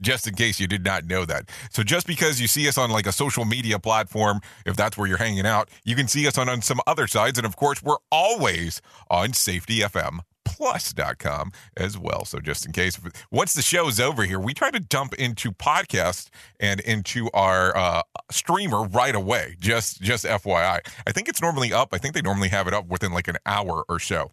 just in case you did not know that. So just because you see us on like a social media platform, if that's where you're hanging out, you can see us on, on some other sides. And of course, we're always on safetyfmplus.com as well. So just in case, once the show's over here, we try to dump into podcast and into our uh, streamer right away. Just just FYI. I think it's normally up. I think they normally have it up within like an hour or so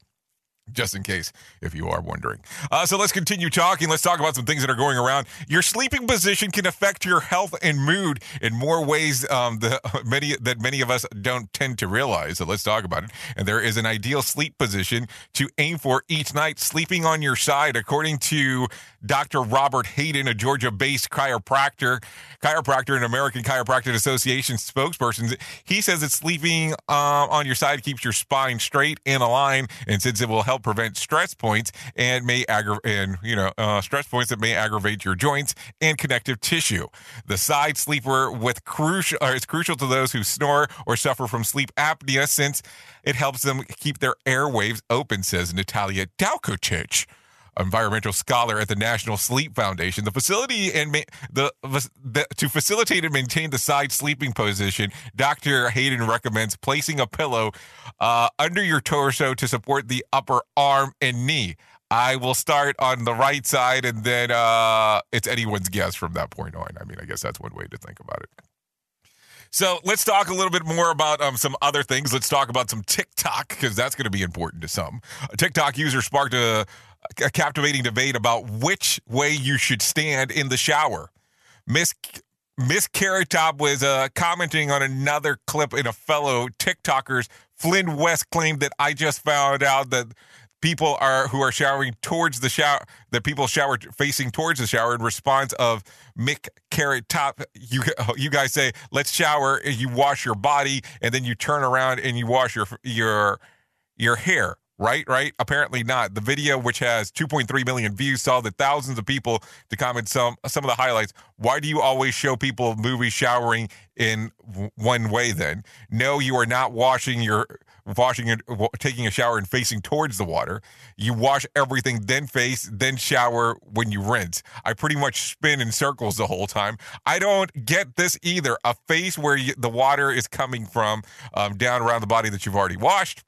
just in case if you are wondering. Uh, so let's continue talking. Let's talk about some things that are going around. Your sleeping position can affect your health and mood in more ways um, the, many that many of us don't tend to realize. So let's talk about it. And there is an ideal sleep position to aim for each night. Sleeping on your side, according to Dr. Robert Hayden, a Georgia-based chiropractor, chiropractor and American Chiropractic Association spokesperson. He says that sleeping uh, on your side keeps your spine straight and aligned, and since it will help prevent stress points and may aggravate and you know uh, stress points that may aggravate your joints and connective tissue. The side sleeper with crucial uh, is crucial to those who snore or suffer from sleep apnea, since it helps them keep their airwaves open. Says Natalia Dalkocic environmental scholar at the National Sleep Foundation. The facility and ma- the, the, to facilitate and maintain the side sleeping position, Dr. Hayden recommends placing a pillow uh, under your torso to support the upper arm and knee. I will start on the right side, and then uh, it's anyone's guess from that point on. I mean, I guess that's one way to think about it. So let's talk a little bit more about um, some other things. Let's talk about some TikTok because that's going to be important to some. A TikTok user sparked a, a captivating debate about which way you should stand in the shower. Miss Miss Carrot Top was uh, commenting on another clip in a fellow TikToker's. Flynn West claimed that I just found out that people are who are showering towards the shower that people shower facing towards the shower in response of Mick Carrot Top. You you guys say let's shower. You wash your body and then you turn around and you wash your your your hair. Right, right. Apparently not. The video, which has 2.3 million views, saw that thousands of people to comment some some of the highlights. Why do you always show people movies showering in one way? Then, no, you are not washing your washing it, taking a shower and facing towards the water. You wash everything, then face, then shower when you rinse. I pretty much spin in circles the whole time. I don't get this either. A face where you, the water is coming from um, down around the body that you've already washed.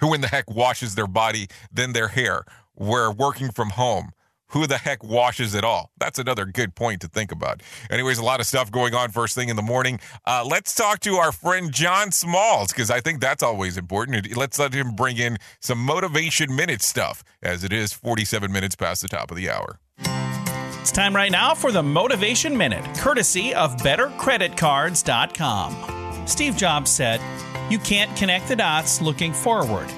Who in the heck washes their body, then their hair? We're working from home who the heck washes it all? That's another good point to think about. Anyways, a lot of stuff going on first thing in the morning. Uh, let's talk to our friend John Smalls because I think that's always important. Let's let him bring in some motivation minute stuff as it is 47 minutes past the top of the hour. It's time right now for the Motivation Minute, courtesy of BetterCreditCards.com. Steve Jobs said, You can't connect the dots looking forward.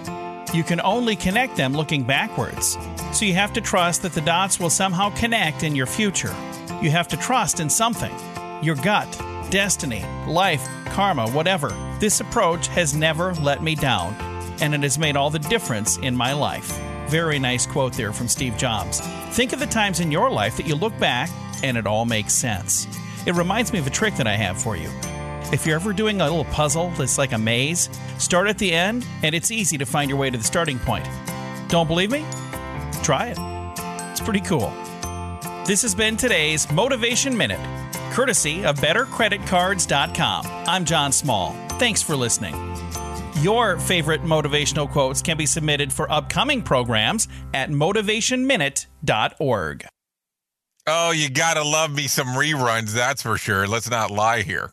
You can only connect them looking backwards. So you have to trust that the dots will somehow connect in your future. You have to trust in something your gut, destiny, life, karma, whatever. This approach has never let me down, and it has made all the difference in my life. Very nice quote there from Steve Jobs. Think of the times in your life that you look back and it all makes sense. It reminds me of a trick that I have for you. If you're ever doing a little puzzle that's like a maze, start at the end and it's easy to find your way to the starting point. Don't believe me? Try it. It's pretty cool. This has been today's Motivation Minute, courtesy of BetterCreditCards.com. I'm John Small. Thanks for listening. Your favorite motivational quotes can be submitted for upcoming programs at motivationminute.org. Oh, you gotta love me some reruns, that's for sure. Let's not lie here.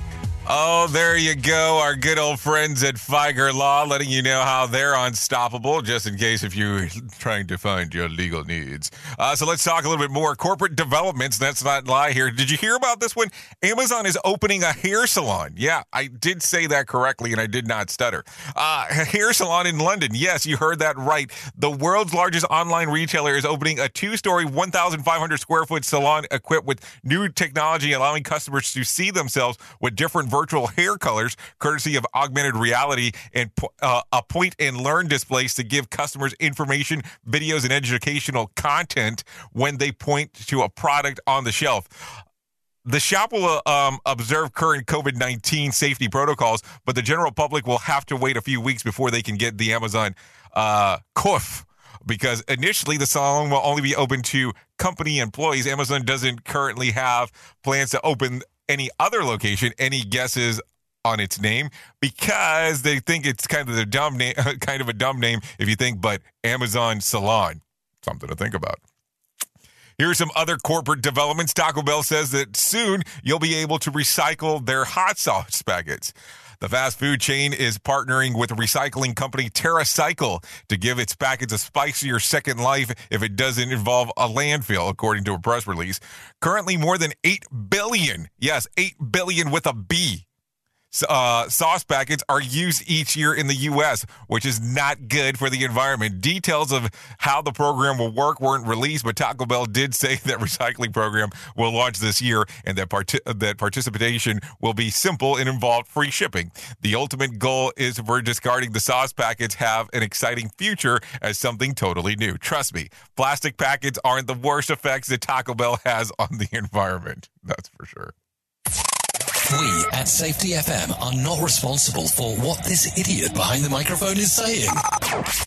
Oh, there you go. Our good old friends at Fieger Law letting you know how they're unstoppable, just in case if you're trying to find your legal needs. Uh, so let's talk a little bit more corporate developments. That's not lie here. Did you hear about this one? Amazon is opening a hair salon. Yeah, I did say that correctly and I did not stutter. Uh, hair salon in London. Yes, you heard that right. The world's largest online retailer is opening a two story, 1,500 square foot salon equipped with new technology, allowing customers to see themselves with different virtual hair colors, courtesy of augmented reality and uh, a point and learn displays to give customers information, videos, and educational content when they point to a product on the shelf. The shop will um, observe current COVID 19 safety protocols, but the general public will have to wait a few weeks before they can get the Amazon uh, because initially the salon will only be open to company employees. Amazon doesn't currently have plans to open any other location. Any guesses on its name because they think it's kind of the dumb name, kind of a dumb name if you think, but Amazon Salon, something to think about. Here are some other corporate developments. Taco Bell says that soon you'll be able to recycle their hot sauce packets. The fast food chain is partnering with recycling company TerraCycle to give its packets a spicier second life if it doesn't involve a landfill, according to a press release. Currently, more than 8 billion, yes, 8 billion with a B, uh, sauce packets are used each year in the U.S., which is not good for the environment. Details of how the program will work weren't released, but Taco Bell did say that recycling program will launch this year and that part- that participation will be simple and involve free shipping. The ultimate goal is for discarding the sauce packets have an exciting future as something totally new. Trust me, plastic packets aren't the worst effects that Taco Bell has on the environment. That's for sure. We at Safety FM are not responsible for what this idiot behind the microphone is saying.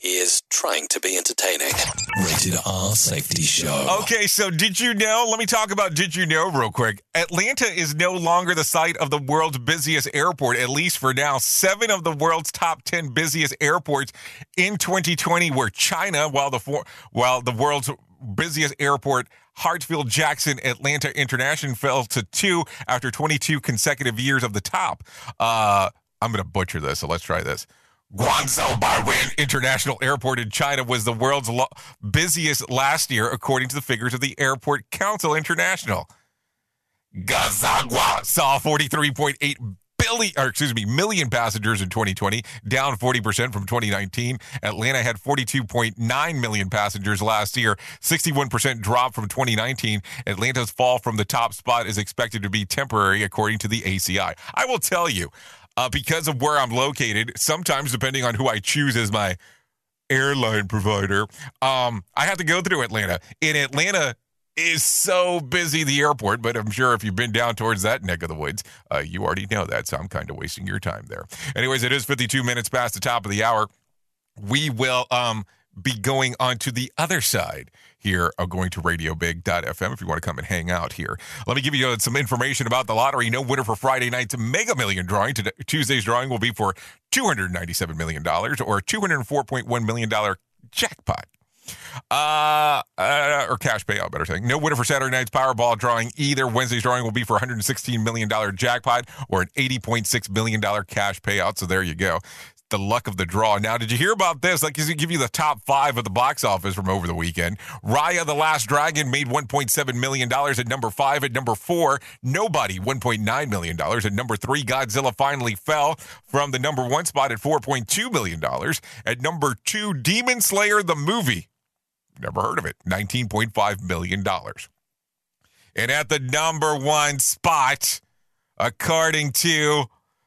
He is trying to be entertaining. Rated R Safety Show. Okay, so did you know? Let me talk about did you know real quick. Atlanta is no longer the site of the world's busiest airport, at least for now. Seven of the world's top 10 busiest airports in 2020 were China, while the, while the world's busiest airport Hartsfield Jackson Atlanta International fell to two after 22 consecutive years of the top. Uh, I'm going to butcher this, so let's try this. Guangzhou Baiyun International Airport in China was the world's lo- busiest last year, according to the figures of the Airport Council International. Gazagua saw 43.8 billion, or excuse me, million passengers in 2020, down 40% from 2019. Atlanta had 42.9 million passengers last year, 61% drop from 2019. Atlanta's fall from the top spot is expected to be temporary, according to the ACI. I will tell you, uh, because of where I'm located, sometimes depending on who I choose as my airline provider, um, I have to go through Atlanta. In Atlanta, is so busy, the airport, but I'm sure if you've been down towards that neck of the woods, uh, you already know that. So I'm kind of wasting your time there. Anyways, it is 52 minutes past the top of the hour. We will um, be going on to the other side here of going to radiobig.fm if you want to come and hang out here. Let me give you some information about the lottery. No winner for Friday night's Mega Million drawing. Today, Tuesday's drawing will be for $297 million or $204.1 million jackpot. Uh, uh, or cash payout, better saying. No winner for Saturday night's Powerball drawing either. Wednesday's drawing will be for $116 million jackpot or an $80.6 million cash payout. So there you go. The luck of the draw. Now, did you hear about this? Like, to give you the top five of the box office from over the weekend. Raya the Last Dragon made $1.7 million at number five. At number four, Nobody, $1.9 million. At number three, Godzilla finally fell from the number one spot at $4.2 million. At number two, Demon Slayer the movie Never heard of it. $19.5 million. And at the number one spot, according to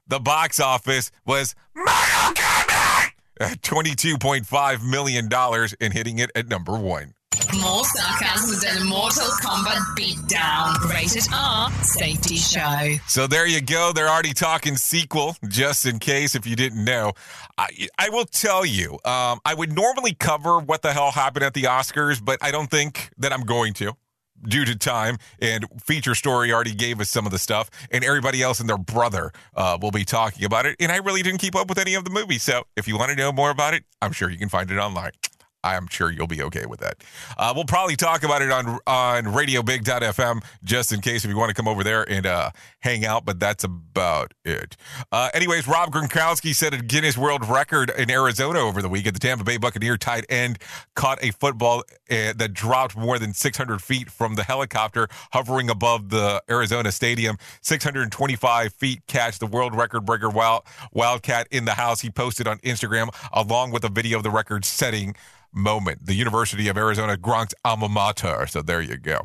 the box office, was Mortal Kombat at $22.5 million and hitting it at number one. More sarcasm than Mortal Kombat beatdown. Rated R Safety Show. So there you go. They're already talking sequel, just in case if you didn't know. I, I will tell you, um, I would normally cover what the hell happened at the Oscars, but I don't think that I'm going to due to time and feature story already gave us some of the stuff and everybody else and their brother uh, will be talking about it and i really didn't keep up with any of the movies so if you want to know more about it i'm sure you can find it online I'm sure you'll be okay with that. Uh, we'll probably talk about it on on RadioBig.fm just in case if you want to come over there and uh, hang out. But that's about it. Uh, anyways, Rob Gronkowski set a Guinness World Record in Arizona over the weekend. The Tampa Bay Buccaneer tight end caught a football uh, that dropped more than 600 feet from the helicopter hovering above the Arizona Stadium. 625 feet catch, the world record breaker wild, Wildcat in the house. He posted on Instagram along with a video of the record setting moment. The University of Arizona Gronk's alma mater. So there you go.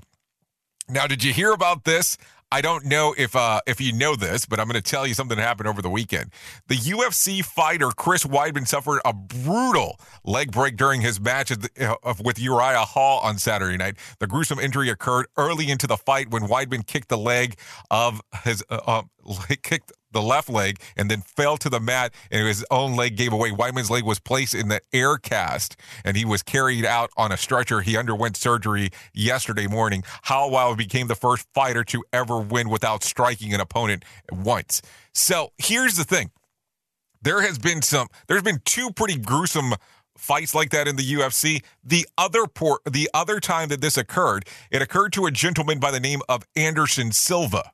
Now, did you hear about this? I don't know if uh, if you know this, but I'm going to tell you something that happened over the weekend. The UFC fighter Chris Weidman suffered a brutal leg break during his match uh, with Uriah Hall on Saturday night. The gruesome injury occurred early into the fight when Weidman kicked the leg of his uh, uh kicked the left leg and then fell to the mat and his own leg gave away. Weidman's leg was placed in the air cast and he was carried out on a stretcher. He underwent surgery yesterday morning. Hollowell became the first fighter to ever win without striking an opponent once. So here's the thing. There has been some, there's been two pretty gruesome fights like that in the UFC. The other por- the other time that this occurred, it occurred to a gentleman by the name of Anderson Silva.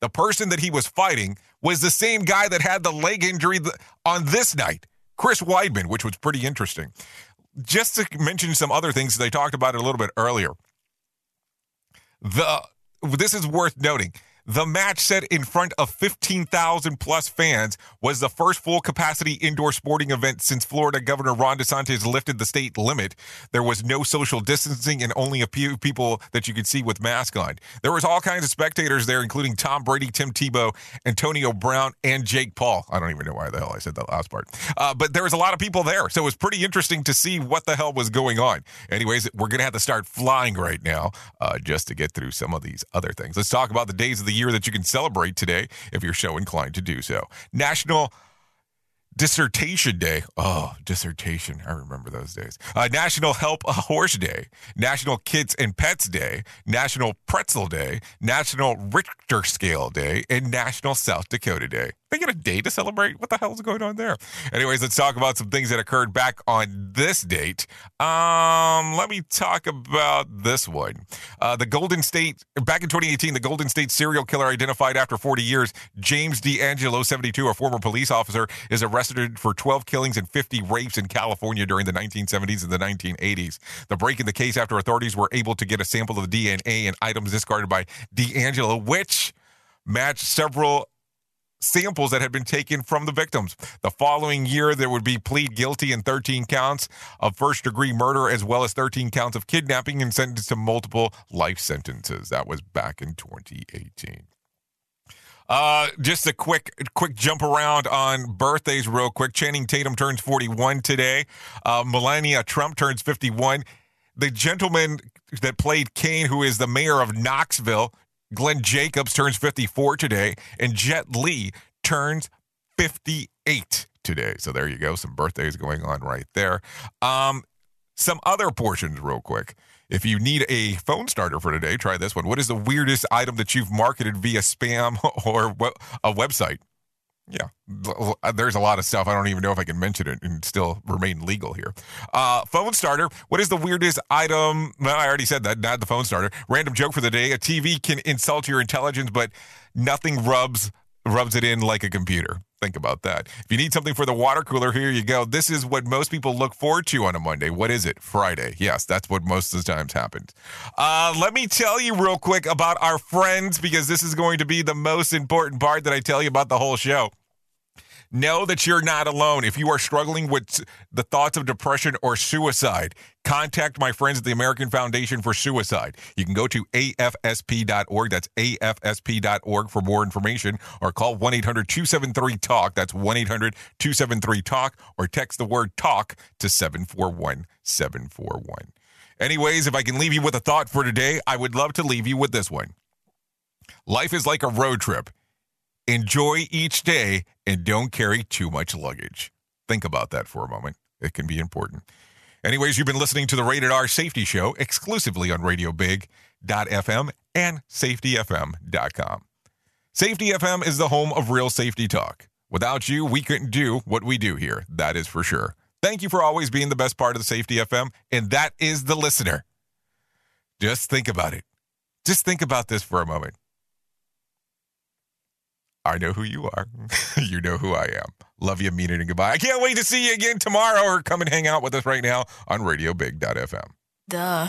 The person that he was fighting was the same guy that had the leg injury on this night, Chris Weidman, which was pretty interesting. Just to mention some other things, they talked about it a little bit earlier. The this is worth noting. The match set in front of 15,000 plus fans was the first full capacity indoor sporting event since Florida Governor Ron DeSantis lifted the state limit. There was no social distancing and only a few people that you could see with masks on. There was all kinds of spectators there, including Tom Brady, Tim Tebow, Antonio Brown, and Jake Paul. I don't even know why the hell I said that last part. Uh, but there was a lot of people there. So it was pretty interesting to see what the hell was going on. Anyways, we're going to have to start flying right now uh, just to get through some of these other things. Let's talk about the days of the year that you can celebrate today if you're so inclined to do so. National Dissertation Day. Oh, dissertation. I remember those days. Uh, National Help a Horse Day. National Kids and Pets Day. National Pretzel Day. National Richter Scale Day. And National South Dakota Day. They get a day to celebrate. What the hell is going on there? Anyways, let's talk about some things that occurred back on this date. Um, let me talk about this one. Uh, the Golden State, back in 2018, the Golden State serial killer identified after 40 years, James DeAngelo, 72, a former police officer, is arrested for 12 killings and 50 rapes in California during the 1970s and the 1980s. The break in the case after authorities were able to get a sample of the DNA and items discarded by DeAngelo, which matched several samples that had been taken from the victims. The following year, there would be plead guilty in 13 counts of first degree murder, as well as 13 counts of kidnapping and sentenced to multiple life sentences. That was back in 2018. Uh, just a quick, quick jump around on birthdays, real quick. Channing Tatum turns 41 today. Uh, Melania Trump turns 51. The gentleman that played Kane, who is the mayor of Knoxville, Glenn Jacobs turns 54 today, and Jet Li turns 58 today. So there you go. Some birthdays going on right there. Um, some other portions, real quick. If you need a phone starter for today, try this one. What is the weirdest item that you've marketed via spam or a website? Yeah, there's a lot of stuff. I don't even know if I can mention it and still remain legal here. Uh, phone starter. What is the weirdest item? Well, I already said that. Not the phone starter. Random joke for the day. A TV can insult your intelligence, but nothing rubs rubs it in like a computer. Think about that. If you need something for the water cooler, here you go. This is what most people look forward to on a Monday. What is it? Friday. Yes, that's what most of the times happens. Uh, let me tell you real quick about our friends because this is going to be the most important part that I tell you about the whole show. Know that you're not alone. If you are struggling with the thoughts of depression or suicide, contact my friends at the American Foundation for Suicide. You can go to afsp.org. That's afsp.org for more information or call 1 800 273 TALK. That's 1 800 273 TALK or text the word TALK to 741 741. Anyways, if I can leave you with a thought for today, I would love to leave you with this one. Life is like a road trip. Enjoy each day and don't carry too much luggage. Think about that for a moment. It can be important. Anyways, you've been listening to the Rated R Safety Show exclusively on RadioBig.fm and SafetyFM.com. Safety FM is the home of real safety talk. Without you, we couldn't do what we do here. That is for sure. Thank you for always being the best part of the Safety FM, and that is the listener. Just think about it. Just think about this for a moment. I know who you are. you know who I am. Love you, mean it, and goodbye. I can't wait to see you again tomorrow or come and hang out with us right now on RadioBig.fm. Duh.